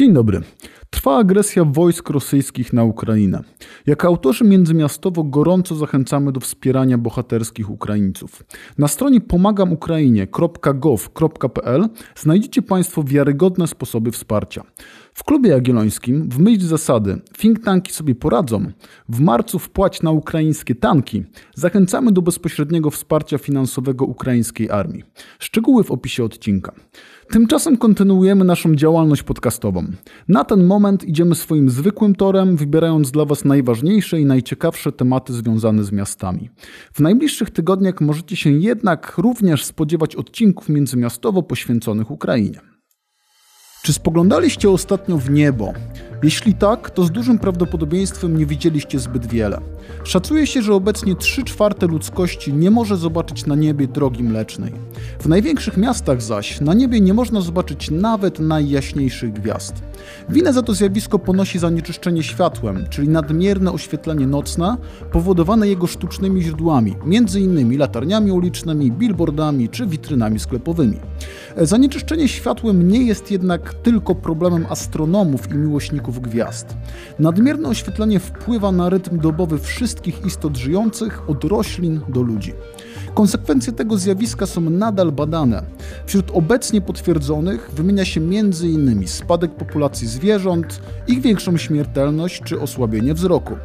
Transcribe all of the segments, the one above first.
Dzień dobry. Trwa agresja wojsk rosyjskich na Ukrainę. Jako autorzy międzymiastowo gorąco zachęcamy do wspierania bohaterskich Ukraińców. Na stronie pomagamukrainie.gov.pl znajdziecie Państwo wiarygodne sposoby wsparcia. W klubie jagiellońskim, w myśl zasady think tanki sobie poradzą, w marcu wpłać na ukraińskie tanki, zachęcamy do bezpośredniego wsparcia finansowego ukraińskiej armii. Szczegóły w opisie odcinka. Tymczasem kontynuujemy naszą działalność podcastową. Na ten moment idziemy swoim zwykłym torem, wybierając dla Was najważniejsze i najciekawsze tematy związane z miastami. W najbliższych tygodniach możecie się jednak również spodziewać odcinków międzymiastowo poświęconych Ukrainie. Czy spoglądaliście ostatnio w niebo? Jeśli tak, to z dużym prawdopodobieństwem nie widzieliście zbyt wiele. Szacuje się, że obecnie 3 czwarte ludzkości nie może zobaczyć na niebie drogi mlecznej. W największych miastach zaś na niebie nie można zobaczyć nawet najjaśniejszych gwiazd. Winę za to zjawisko ponosi zanieczyszczenie światłem, czyli nadmierne oświetlenie nocne, powodowane jego sztucznymi źródłami, m.in. latarniami ulicznymi, billboardami czy witrynami sklepowymi. Zanieczyszczenie światłem nie jest jednak tylko problemem astronomów i miłośników gwiazd. Nadmierne oświetlenie wpływa na rytm dobowy wszystkich istot żyjących, od roślin do ludzi. Konsekwencje tego zjawiska są nadal badane. Wśród obecnie potwierdzonych wymienia się m.in. spadek populacji zwierząt, ich większą śmiertelność czy osłabienie wzroku.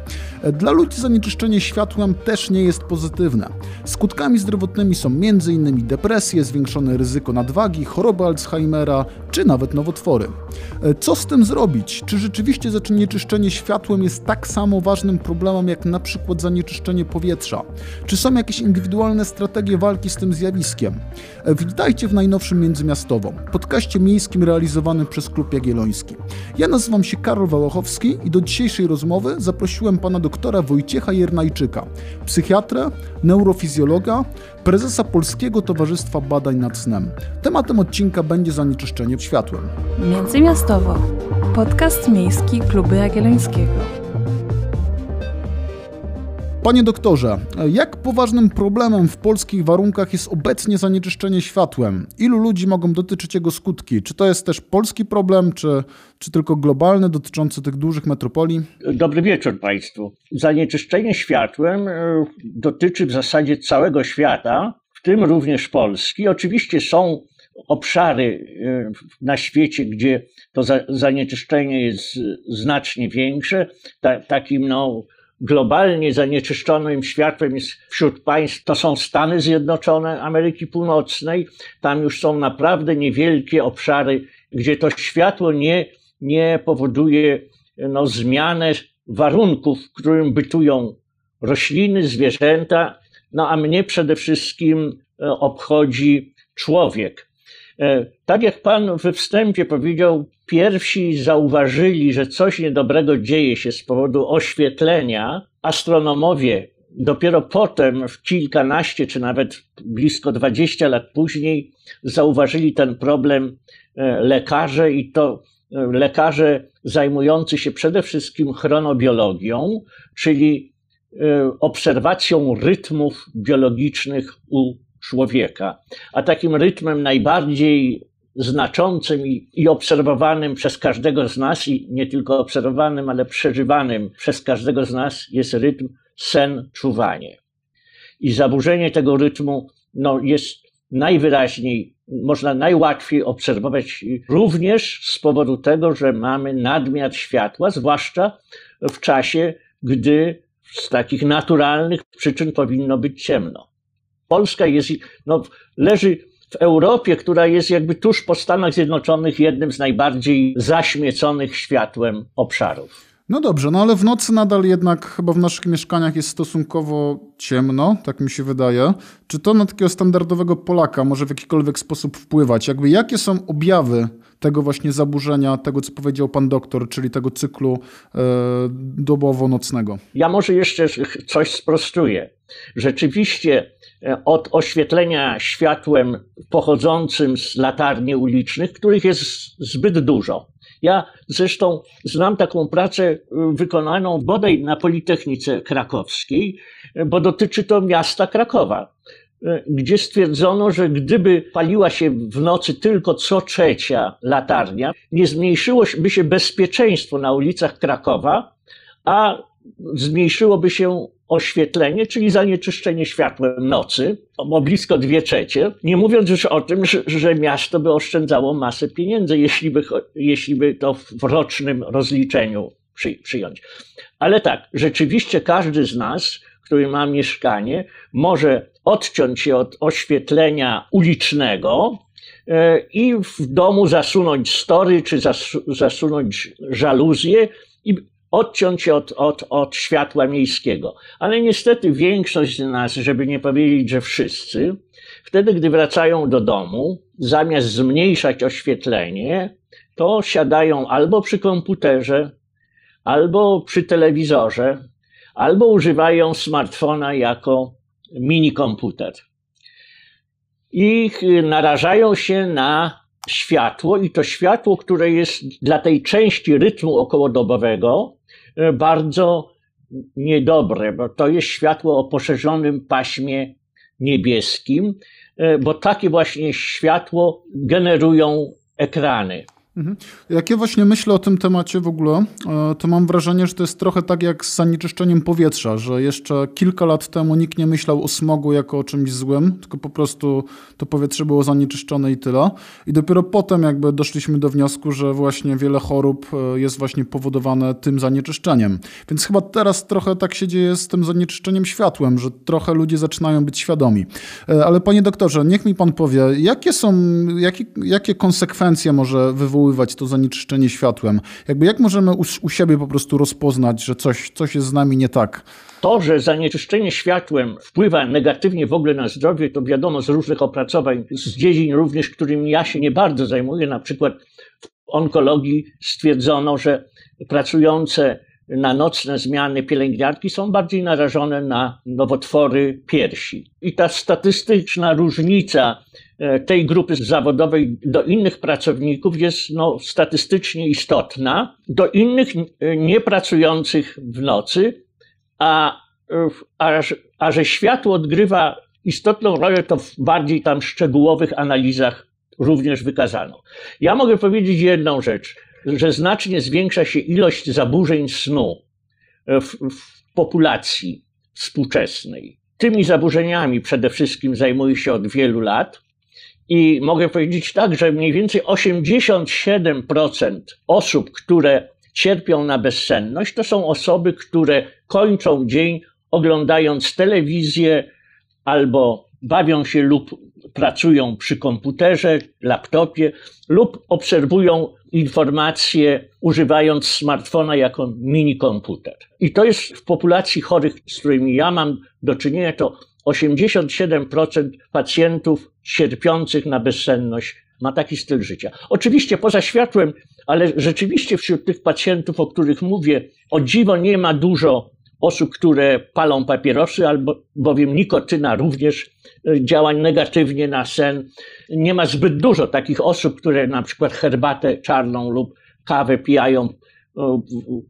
Dla ludzi zanieczyszczenie światłem też nie jest pozytywne. Skutkami zdrowotnymi są m.in. depresje, zwiększone ryzyko nadwagi, choroby Alzheimera czy nawet nowotwory. Co z tym zrobić? Czy rzeczywiście zanieczyszczenie światłem jest tak samo ważnym problemem jak na przykład zanieczyszczenie powietrza? Czy są jakieś indywidualne strategie walki z tym zjawiskiem? Witajcie w najnowszym Międzymiastową, podcaście miejskim realizowanym przez Klub Jagielloński. Ja nazywam się Karol Wałachowski i do dzisiejszej rozmowy zaprosiłem pana doktora Wojciecha Jernajczyka, psychiatrę, neurofizjologa, prezesa Polskiego Towarzystwa Badań nad Snem. Tematem odcinka będzie zanieczyszczenie światłem. Międzymiastowo. Podcast miejski Klubu Jagiellońskiego. Panie doktorze, jak poważnym problemem w polskich warunkach jest obecnie zanieczyszczenie światłem? Ilu ludzi mogą dotyczyć jego skutki? Czy to jest też polski problem, czy, czy tylko globalny, dotyczący tych dużych metropolii? Dobry wieczór Państwu. Zanieczyszczenie światłem e, dotyczy w zasadzie całego świata, w tym również Polski. Oczywiście są obszary e, na świecie, gdzie to zanieczyszczenie jest znacznie większe. Ta, takim no, globalnie zanieczyszczonym światłem jest wśród państw, to są Stany Zjednoczone Ameryki Północnej. Tam już są naprawdę niewielkie obszary, gdzie to światło nie, nie powoduje no, zmiany warunków, w którym bytują rośliny, zwierzęta, no a mnie przede wszystkim e, obchodzi człowiek. E, tak jak Pan we wstępie powiedział, pierwsi zauważyli, że coś niedobrego dzieje się z powodu oświetlenia. Astronomowie dopiero potem, w kilkanaście czy nawet blisko dwadzieścia lat później, zauważyli ten problem e, lekarze i to e, lekarze zajmujący się przede wszystkim chronobiologią, czyli obserwacją rytmów biologicznych u człowieka. A takim rytmem najbardziej znaczącym i, i, obserwowanym przez każdego z nas, i nie tylko obserwowanym, ale przeżywanym przez każdego z nas jest rytm sen-czuwanie. I zaburzenie tego rytmu no, jest najwyraźniej, można najłatwiej obserwować również z powodu tego, że mamy nadmiar światła, zwłaszcza w czasie, gdy z takich naturalnych przyczyn powinno być ciemno. Polska jest, no, leży w Europie, która jest jakby tuż po Stanach Zjednoczonych jednym z najbardziej zaśmieconych światłem obszarów. No dobrze, no ale w nocy nadal jednak chyba w naszych mieszkaniach jest stosunkowo ciemno, tak mi się wydaje. Czy to na takiego standardowego Polaka może w jakikolwiek sposób wpływać? Jakby jakie są objawy tego właśnie zaburzenia, tego co powiedział pan doktor, czyli tego cyklu e, dobowo-nocnego? Ja może jeszcze coś sprostuję. Rzeczywiście od oświetlenia światłem pochodzącym z latarni ulicznych, których jest zbyt dużo. Ja zresztą znam taką pracę e, wykonaną bodaj na Politechnice Krakowskiej, e, bo dotyczy to miasta Krakowa. e, gdzie stwierdzono, że gdyby paliła się w nocy tylko co trzecia latarnia, nie zmniejszyłoby się bezpieczeństwo na ulicach Krakowa, a zmniejszyłoby się oświetlenie, czyli zanieczyszczenie światłem nocy, o blisko dwie trzecie. Nie mówiąc już o tym, że, że miasto by oszczędzało masę pieniędzy, jeśli by, jeśli by to w rocznym rozliczeniu przy, przyjąć. Ale tak, rzeczywiście każdy z nas, który ma mieszkanie, może odciąć się od oświetlenia ulicznego e, i w domu zasunąć story czy zasunąć żaluzję i odciąć się od, od, od światła miejskiego. Ale niestety większość z nas, żeby nie powiedzieć, że wszyscy, wtedy, gdy wracają do domu, zamiast zmniejszać oświetlenie, to siadają albo przy komputerze, albo przy telewizorze, albo używają smartfona jako mini komputer. I narażają się na światło, i to światło, które jest dla tej części rytmu okołodobowego bardzo niedobre, bo to jest światło o poszerzonym paśmie niebieskim, e, bo takie właśnie światło generują ekrany. Mhm. Jak ja właśnie myślę o tym temacie w ogóle, e, to mam wrażenie, że to jest trochę tak jak z zanieczyszczeniem powietrza, że jeszcze kilka lat temu nikt nie myślał o smogu jako o czymś złym, tylko po prostu to powietrze było zanieczyszczone i tyle. I dopiero potem jakby doszliśmy do wniosku, że właśnie wiele chorób e, jest właśnie powodowane tym zanieczyszczeniem. Więc chyba teraz trochę tak się dzieje z tym zanieczyszczeniem światłem, że trochę ludzie zaczynają być świadomi. E, ale panie doktorze, niech mi pan powie, jakie są, jakie, jakie konsekwencje może wywołać wywoływać to zanieczyszczenie światłem? Jakby jak możemy u, u siebie po prostu rozpoznać, że coś, coś jest z nami nie tak? To, że zanieczyszczenie światłem wpływa negatywnie w ogóle na zdrowie, to wiadomo z różnych opracowań, z dziedzin również, którymi ja się nie bardzo zajmuję. Na przykład w onkologii stwierdzono, że pracujące na nocne zmiany pielęgniarki są bardziej narażone na nowotwory piersi. I ta statystyczna różnica tej grupy zawodowej do innych pracowników jest no, statystycznie istotna. Do innych e, niepracujących w nocy, a, e, a, a że światło odgrywa istotną rolę, to w bardziej tam szczegółowych analizach również wykazano. Ja mogę powiedzieć jedną rzecz że znacznie zwiększa się ilość zaburzeń snu w, w populacji współczesnej. Tymi zaburzeniami przede wszystkim zajmuję się od wielu lat i mogę powiedzieć tak, że mniej więcej 87% osób, które cierpią na bezsenność, to są osoby, które kończą dzień oglądając telewizję albo bawią się lub pracują przy komputerze, laptopie lub obserwują informacje używając smartfona jako mini komputer. I to jest w populacji chorych, z którymi ja mam do czynienia, to 87% pacjentów cierpiących na bezsenność ma taki styl życia. Oczywiście poza światłem, ale rzeczywiście wśród tych pacjentów, o których mówię, o dziwo nie ma dużo osób, które palą papierosy, albo bowiem nikotyna również e, działa negatywnie na sen. Nie ma zbyt dużo takich osób, które na przykład herbatę czarną lub kawę pijają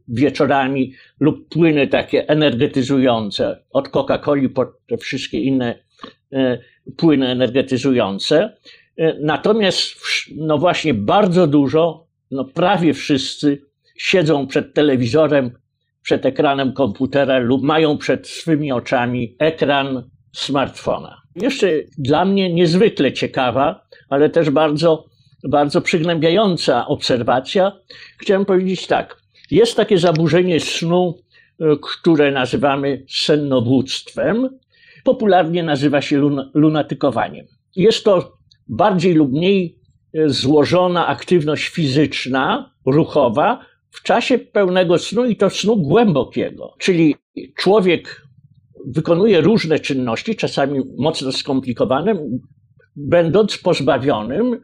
wieczorami lub płyny takie energetyzujące, od Coca-Coli po te wszystkie inne e, płyny energetyzujące. Natomiast, no właśnie, bardzo dużo, no prawie wszyscy siedzą przed telewizorem przed ekranem komputera lub mają przed swymi oczami ekran smartfona. Jeszcze dla mnie niezwykle ciekawa, ale też bardzo, bardzo przygnębiająca obserwacja. Chciałem powiedzieć tak. Jest takie zaburzenie snu, e, które nazywamy sennobóctwem. Popularnie nazywa się lunatykowaniem. Jest to bardziej lub mniej e, złożona aktywność fizyczna, ruchowa, w czasie pełnego snu i to snu głębokiego. Czyli człowiek wykonuje różne czynności, czasami mocno skomplikowane, będąc pozbawionym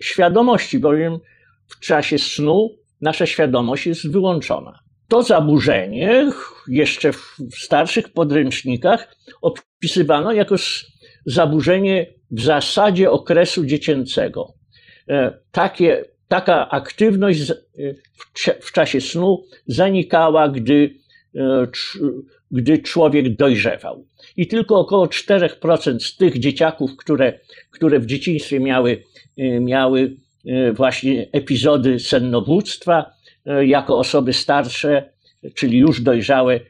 świadomości, bowiem w czasie snu nasza świadomość jest wyłączona. To zaburzenie jeszcze w starszych podręcznikach opisywano jako zaburzenie w zasadzie okresu dziecięcego. E, takie taka aktywność y, w czasie snu zanikała, gdy, y, gdy człowiek dojrzewał. i tylko około 4% z tych dzieciaków, które, które w dzieciństwie miały, miały właśnie epizody sennobóctwa, jako osoby starsze, czyli już dojrzałe,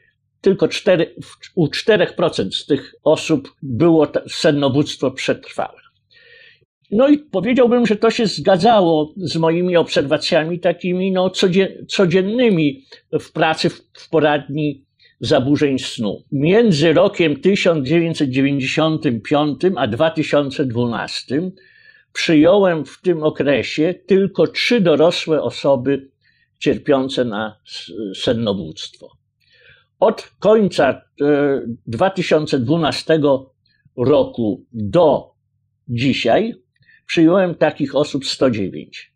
tylko 4, u 4% z tych osób było sennobóctwo przetrwałe. No i powiedziałbym, że to się zgadzało z moimi obserwacjami takimi no, codziennymi w pracy w poradni zaburzeń snu. Między rokiem 1995 a 2012 przyjąłem w tym okresie tylko trzy dorosłe osoby cierpiące na sennobóctwo. Od końca 2012 e, roku do dzisiaj przyjąłem takich osób 109.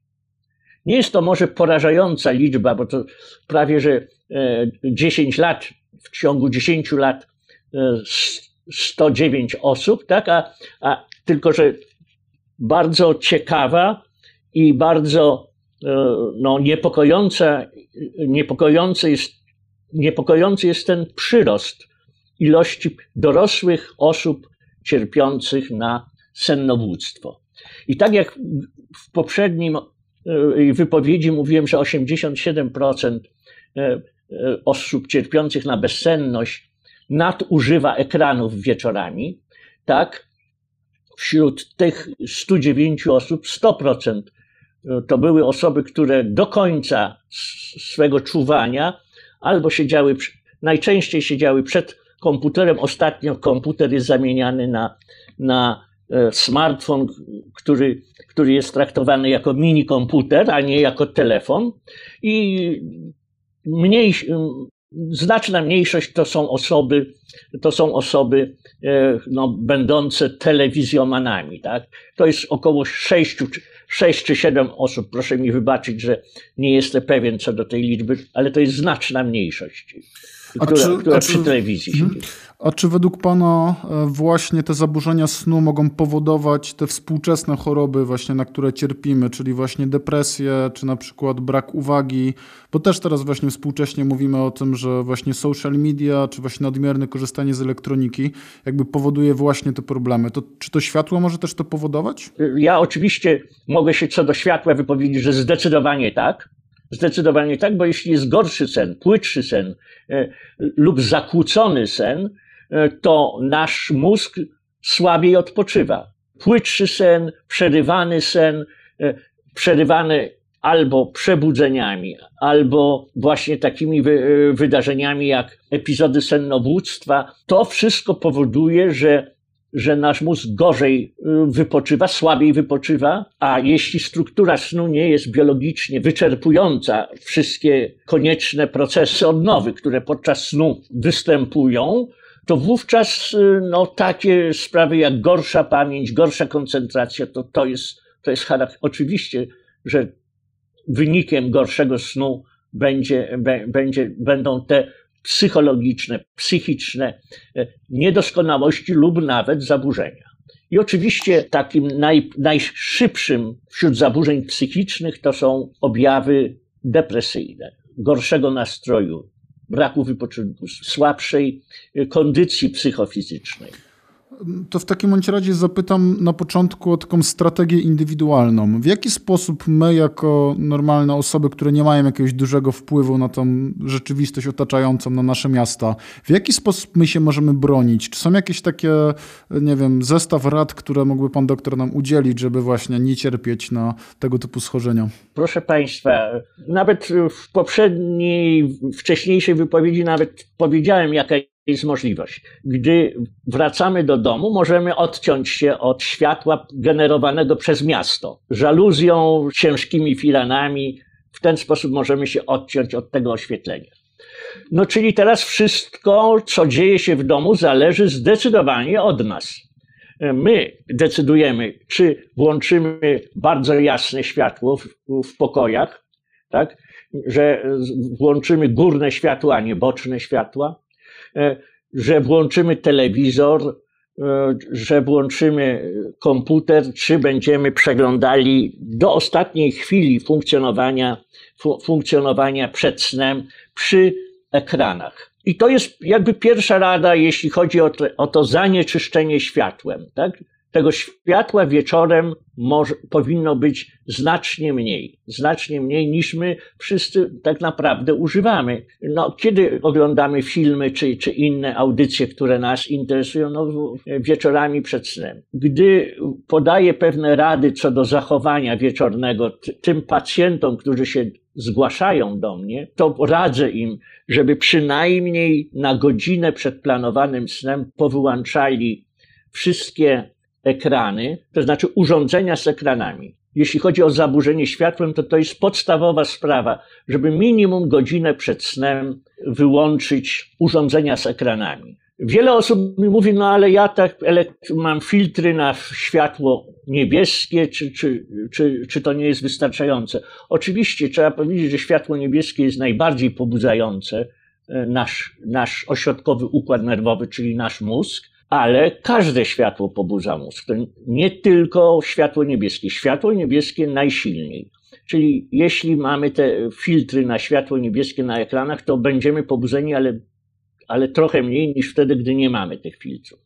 Nie jest to może porażająca liczba, bo to prawie że 10 e, lat, w ciągu 10 lat 109 e, osób, tak? a, a tylko, że bardzo ciekawa i bardzo no, niepokojąca, niepokojący, jest, niepokojący jest ten przyrost ilości dorosłych osób cierpiących na sennobóctwo. I tak jak w poprzednim e, wypowiedzi mówiłem, że 87% e, e, osób cierpiących na bezsenność nadużywa ekranów wieczorami, tak wśród tych 109 osób 100% to były osoby, które do końca swego czuwania albo siedziały, najczęściej siedziały przed komputerem. Ostatnio komputer jest zamieniany na, na E, smartfon, który, który jest traktowany jako mini komputer, a nie jako telefon. I mniej, znaczna mniejszość to są osoby, to są osoby e, no, będące telewizjomanami. Tak? To jest około 6, 6 czy 7 osób. Proszę mi wybaczyć, że nie jestem pewien co do tej liczby, ale to jest znaczna mniejszość, która, czy, która przy telewizji siedzi. A czy według Pana e, właśnie te zaburzenia snu mogą powodować te współczesne choroby, właśnie na które cierpimy, czyli właśnie depresję, czy na przykład brak uwagi? Bo też teraz właśnie współcześnie mówimy o tym, że właśnie social media, czy właśnie nadmierne korzystanie z elektroniki jakby powoduje właśnie te problemy. To, czy to światło może też to powodować? Ja oczywiście mogę się co do światła wypowiedzieć, że zdecydowanie tak. Zdecydowanie tak, bo jeśli jest gorszy sen, płytszy sen e, lub zakłócony sen, to nasz mózg słabiej odpoczywa. Płytszy sen, przerywany sen, e, przerywany albo przebudzeniami, albo właśnie takimi wy e, wydarzeniami jak epizody sennobóctwa, to wszystko powoduje, że, że nasz mózg gorzej wypoczywa, słabiej wypoczywa, a jeśli struktura snu nie jest biologicznie wyczerpująca, wszystkie konieczne procesy odnowy, które podczas snu występują, to wówczas y, no, takie sprawy jak gorsza pamięć, gorsza koncentracja, to, to jest, to jest charakter. Oczywiście, że wynikiem gorszego snu będzie, będzie, będą te psychologiczne, psychiczne e, niedoskonałości lub nawet zaburzenia. I oczywiście takim naj, najszybszym wśród zaburzeń psychicznych to są objawy depresyjne, gorszego nastroju, braku wypoczynku, słabszej kondycji psychofizycznej. To w takim razie zapytam na początku o taką strategię indywidualną. W jaki sposób my, jako normalne osoby, które nie mają jakiegoś dużego wpływu na tą rzeczywistość otaczającą, na nasze miasta, w jaki sposób my się możemy bronić? Czy są jakieś takie, nie wiem, zestaw rad, które mógłby pan doktor nam udzielić, żeby właśnie nie cierpieć na tego typu schorzenia? Proszę państwa, nawet w poprzedniej, wcześniejszej wypowiedzi nawet powiedziałem, jaka jest możliwość. Gdy wracamy do domu, możemy odciąć się od światła generowanego przez miasto. Żaluzją, ciężkimi filanami. W ten sposób możemy się odciąć od tego oświetlenia. No, czyli teraz wszystko, co dzieje się w domu, zależy zdecydowanie od nas. My decydujemy, czy włączymy bardzo jasne światło w, w pokojach, tak? że włączymy górne światła, a nie boczne światła, że włączymy telewizor, e, że włączymy komputer, czy będziemy przeglądali do ostatniej chwili funkcjonowania, funkcjonowania przed snem przy ekranach. I to jest jakby pierwsza rada, jeśli chodzi o o to zanieczyszczenie światłem. Tak? Tego światła wieczorem może, powinno być znacznie mniej, znacznie mniej niż my wszyscy tak naprawdę używamy. No, kiedy oglądamy filmy czy, czy inne audycje, które nas interesują, no, wieczorami przed snem. Gdy podaję pewne rady co do zachowania wieczornego tym pacjentom, którzy się zgłaszają do mnie, to radzę im, żeby przynajmniej na godzinę przed planowanym snem powyłączali wszystkie ekrany, to znaczy urządzenia z ekranami. Jeśli chodzi o zaburzenie światłem, to to jest podstawowa sprawa, żeby minimum godzinę przed snem wyłączyć urządzenia z ekranami. Wiele osób mi mówi, no ale ja tak mam filtry na światło niebieskie, czy, czy, czy, czy to nie jest wystarczające? Oczywiście trzeba powiedzieć, że światło niebieskie jest najbardziej pobudzające e, nasz, nasz ośrodkowy układ nerwowy, czyli nasz mózg, ale każde światło pobudza mózg. To nie tylko światło niebieskie. Światło niebieskie najsilniej. Czyli jeśli mamy te filtry na światło niebieskie na ekranach, to będziemy pobudzeni, ale, ale trochę mniej niż wtedy, gdy nie mamy tych filtrów.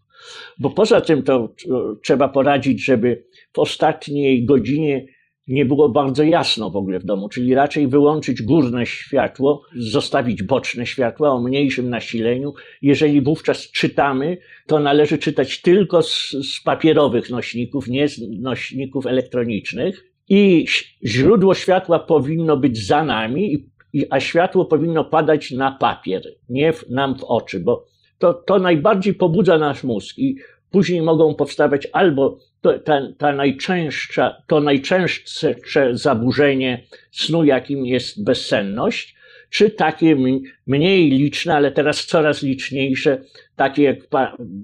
Bo poza tym to trzeba poradzić, żeby w ostatniej godzinie nie było bardzo jasno w ogóle w domu, czyli raczej wyłączyć górne światło, zostawić boczne światła o mniejszym nasileniu. Jeżeli wówczas czytamy, to należy czytać tylko z, z papierowych nośników, nie z nośników elektronicznych. I źródło światła powinno być za nami, a światło powinno padać na papier, nie w, nam w oczy, bo to, to najbardziej pobudza nasz mózg i później mogą powstawać albo to, ta, ta najczęstsza, to najczęstsze zaburzenie snu, jakim jest bezsenność, czy takie mniej liczne, ale teraz coraz liczniejsze, takie jak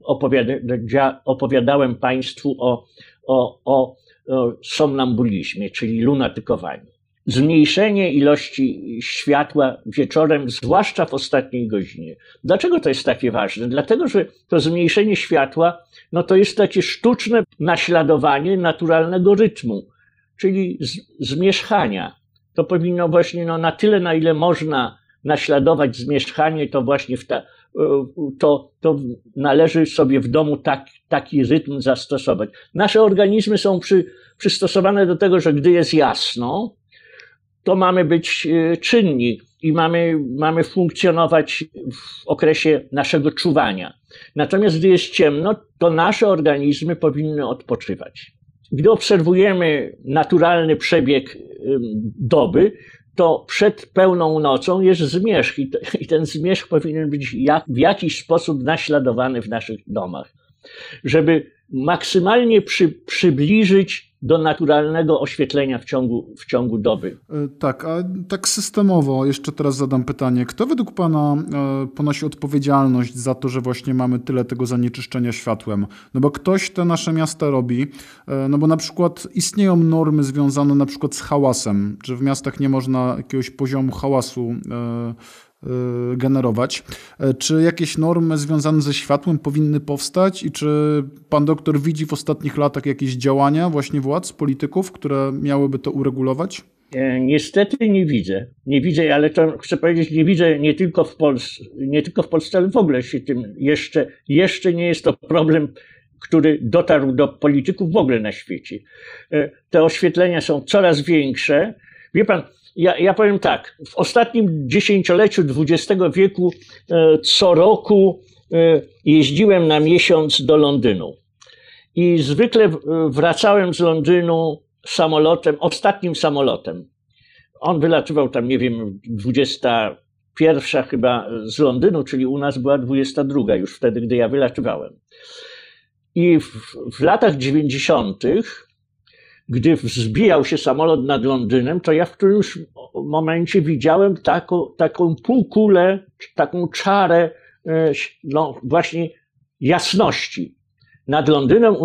opowiada, opowiadałem Państwu o, o, o, o somnambulizmie, czyli lunatykowaniu zmniejszenie ilości światła wieczorem, zwłaszcza w ostatniej godzinie. Dlaczego to jest takie ważne? Dlatego, że to zmniejszenie światła, no to jest takie sztuczne naśladowanie naturalnego rytmu, czyli z, zmierzchania. To powinno właśnie no, na tyle, na ile można naśladować zmierzchanie, to właśnie w ta, to, to należy sobie w domu tak, taki rytm zastosować. Nasze organizmy są przy, przystosowane do tego, że gdy jest jasno, to mamy być e, czynni i mamy, mamy funkcjonować w okresie naszego czuwania. Natomiast gdy jest ciemno, to nasze organizmy powinny odpoczywać. Gdy obserwujemy naturalny przebieg doby, to przed pełną nocą jest zmierzch i ten zmierzch powinien być jak, w jakiś sposób naśladowany w naszych domach, żeby maksymalnie przy, przybliżyć do naturalnego oświetlenia w ciągu, w ciągu doby. E, tak, a tak systemowo jeszcze teraz zadam pytanie. Kto według Pana e, ponosi odpowiedzialność za to, że właśnie mamy tyle tego zanieczyszczenia światłem? No bo ktoś te nasze miasta robi, e, no bo na przykład istnieją normy związane na przykład z hałasem, że w miastach nie można jakiegoś poziomu hałasu generować. E, czy jakieś normy związane ze światłem powinny powstać i czy pan doktor widzi w ostatnich latach jakieś działania właśnie władz, polityków, które miałyby to uregulować? E, niestety nie widzę. Nie widzę, ale to chcę powiedzieć, nie widzę nie tylko w Polsce, nie tylko w Polsce, ale w ogóle się tym jeszcze, jeszcze nie jest to problem, który dotarł do polityków w ogóle na świecie. E, te oświetlenia są coraz większe. Wie pan, ja, ja powiem tak, w ostatnim dziesięcioleciu XX wieku e, co roku e, jeździłem na miesiąc do Londynu. I zwykle wracałem z Londynu samolotem, ostatnim samolotem. On wylatywał tam, nie wiem, 21 chyba z Londynu, czyli u nas była 22 już wtedy, gdy ja wylatywałem. I w, w latach 90 gdy wzbijał się samolot nad Londynem, to ja w którymś momencie widziałem taką, taką półkulę, taką czarę e, no, właśnie jasności. Nad Londynem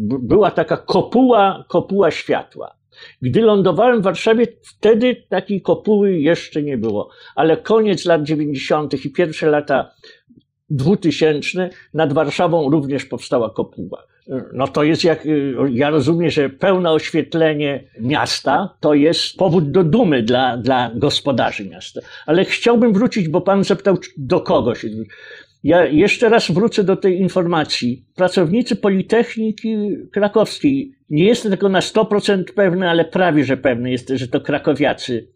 była taka kopuła, kopuła światła. Gdy lądowałem w Warszawie, wtedy takiej kopuły jeszcze nie było, ale koniec lat 90. i pierwsze lata 2000 nad Warszawą również powstała kopuła. No to jest jak, ja rozumiem, że pełne oświetlenie miasta to jest powód do dumy dla, dla gospodarzy miasta. Ale chciałbym wrócić, bo pan zapytał, do kogo się ja jeszcze raz wrócę do tej informacji. Pracownicy Politechniki Krakowskiej, nie jestem tego na 100% pewny, ale prawie że pewny jestem, że to krakowiacy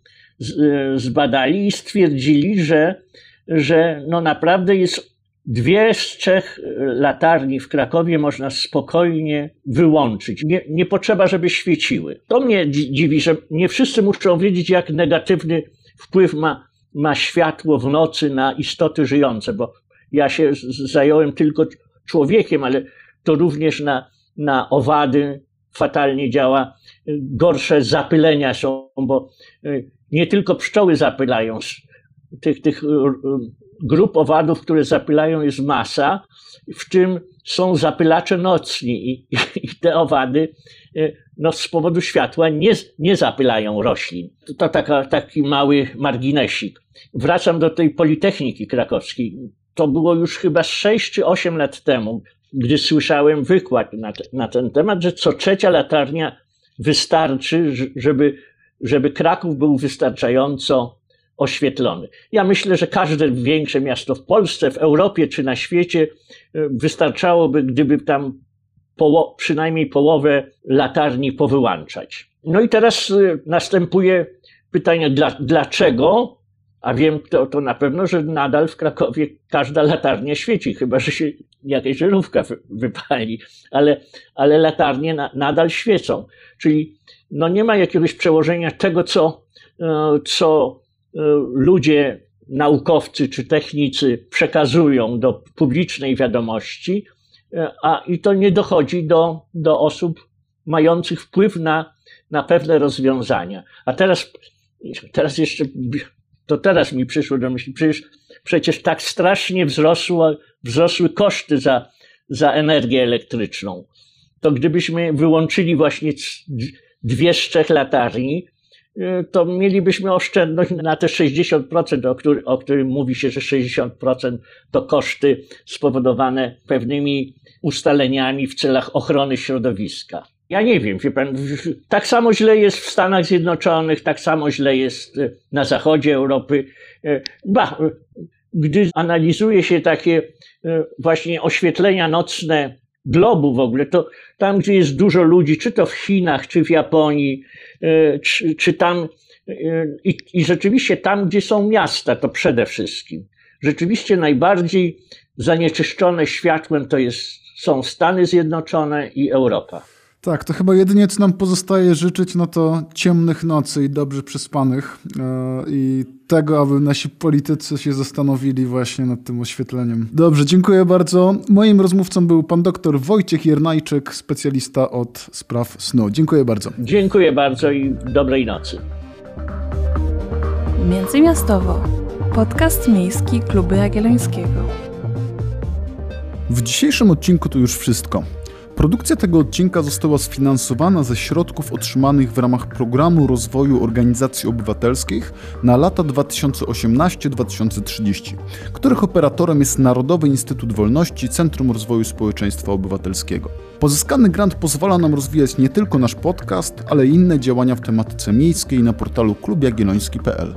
zbadali i stwierdzili, że, że no naprawdę jest dwie z trzech latarni w Krakowie można spokojnie wyłączyć. Nie, nie potrzeba, żeby świeciły. To mnie dziwi, że nie wszyscy muszą wiedzieć, jak negatywny wpływ ma, ma światło w nocy na istoty żyjące, bo ja się zająłem tylko człowiekiem, ale to również na, na owady fatalnie działa. Gorsze zapylenia są, bo y, nie tylko pszczoły zapylają. Tych, tych y, grup owadów, które zapylają jest masa, w czym są zapylacze nocni i, i te owady no, z powodu światła nie, nie zapylają roślin. To, to taka, taki mały marginesik. Wracam do tej Politechniki Krakowskiej to było już chyba 6 czy 8 lat temu, gdy słyszałem wykład na, na ten temat, że co trzecia latarnia wystarczy, żeby, żeby Kraków był wystarczająco oświetlony. Ja myślę, że każde większe miasto w Polsce, w Europie czy na świecie e, wystarczałoby, gdyby tam poło przynajmniej połowę latarni powyłączać. No i teraz e, następuje pytanie, dla, dlaczego a wiem to, to na pewno, że nadal w Krakowie każda latarnia świeci, chyba że się jakaś żarówka wypali, ale, ale latarnie na, nadal świecą. Czyli no nie ma jakiegoś przełożenia tego, co, e, co ludzie, naukowcy czy technicy przekazują do publicznej wiadomości, e, a i to nie dochodzi do, do osób mających wpływ na, na pewne rozwiązania. A teraz, teraz jeszcze to teraz mi przyszło do myśli, przecież, przecież tak strasznie wzrosło, wzrosły koszty za, za energię elektryczną. To gdybyśmy wyłączyli właśnie dwie z trzech latarni, to mielibyśmy oszczędność na te 60%, o, o którym mówi się, że 60% to koszty spowodowane pewnymi ustaleniami w celach ochrony środowiska. Ja nie wiem, wie pan, tak samo źle jest w Stanach Zjednoczonych, tak samo źle jest e, na zachodzie Europy. E, ba, e, gdy analizuje się takie właśnie oświetlenia nocne globu w ogóle, to tam, gdzie jest dużo ludzi, czy to w Chinach, czy w Japonii, czy, czy tam, i, i rzeczywiście tam, gdzie są miasta, to przede wszystkim. Rzeczywiście najbardziej zanieczyszczone światłem to jest, są Stany Zjednoczone i Europa. Tak, to chyba jedynie co nam pozostaje życzyć, no to ciemnych nocy i dobrze przyspanych yy, i tego, aby nasi politycy się zastanowili właśnie nad tym oświetleniem. Dobrze, dziękuję bardzo. Moim rozmówcą był pan doktor Wojciech Jernajczyk, specjalista od spraw snu. Dziękuję bardzo. Dziękuję bardzo i dobrej nocy. Międzymiastowo. Podcast miejski Kluby Jagiellońskiego. W dzisiejszym odcinku to już wszystko. Produkcja tego odcinka została sfinansowana ze środków otrzymanych w ramach Programu Rozwoju Organizacji Obywatelskich na lata 2018-2030, których operatorem jest Narodowy Instytut Wolności Centrum Rozwoju Społeczeństwa Obywatelskiego. Pozyskany grant pozwala nam rozwijać nie tylko nasz podcast, ale i inne działania w tematyce miejskiej na portalu klubjagielloński.pl.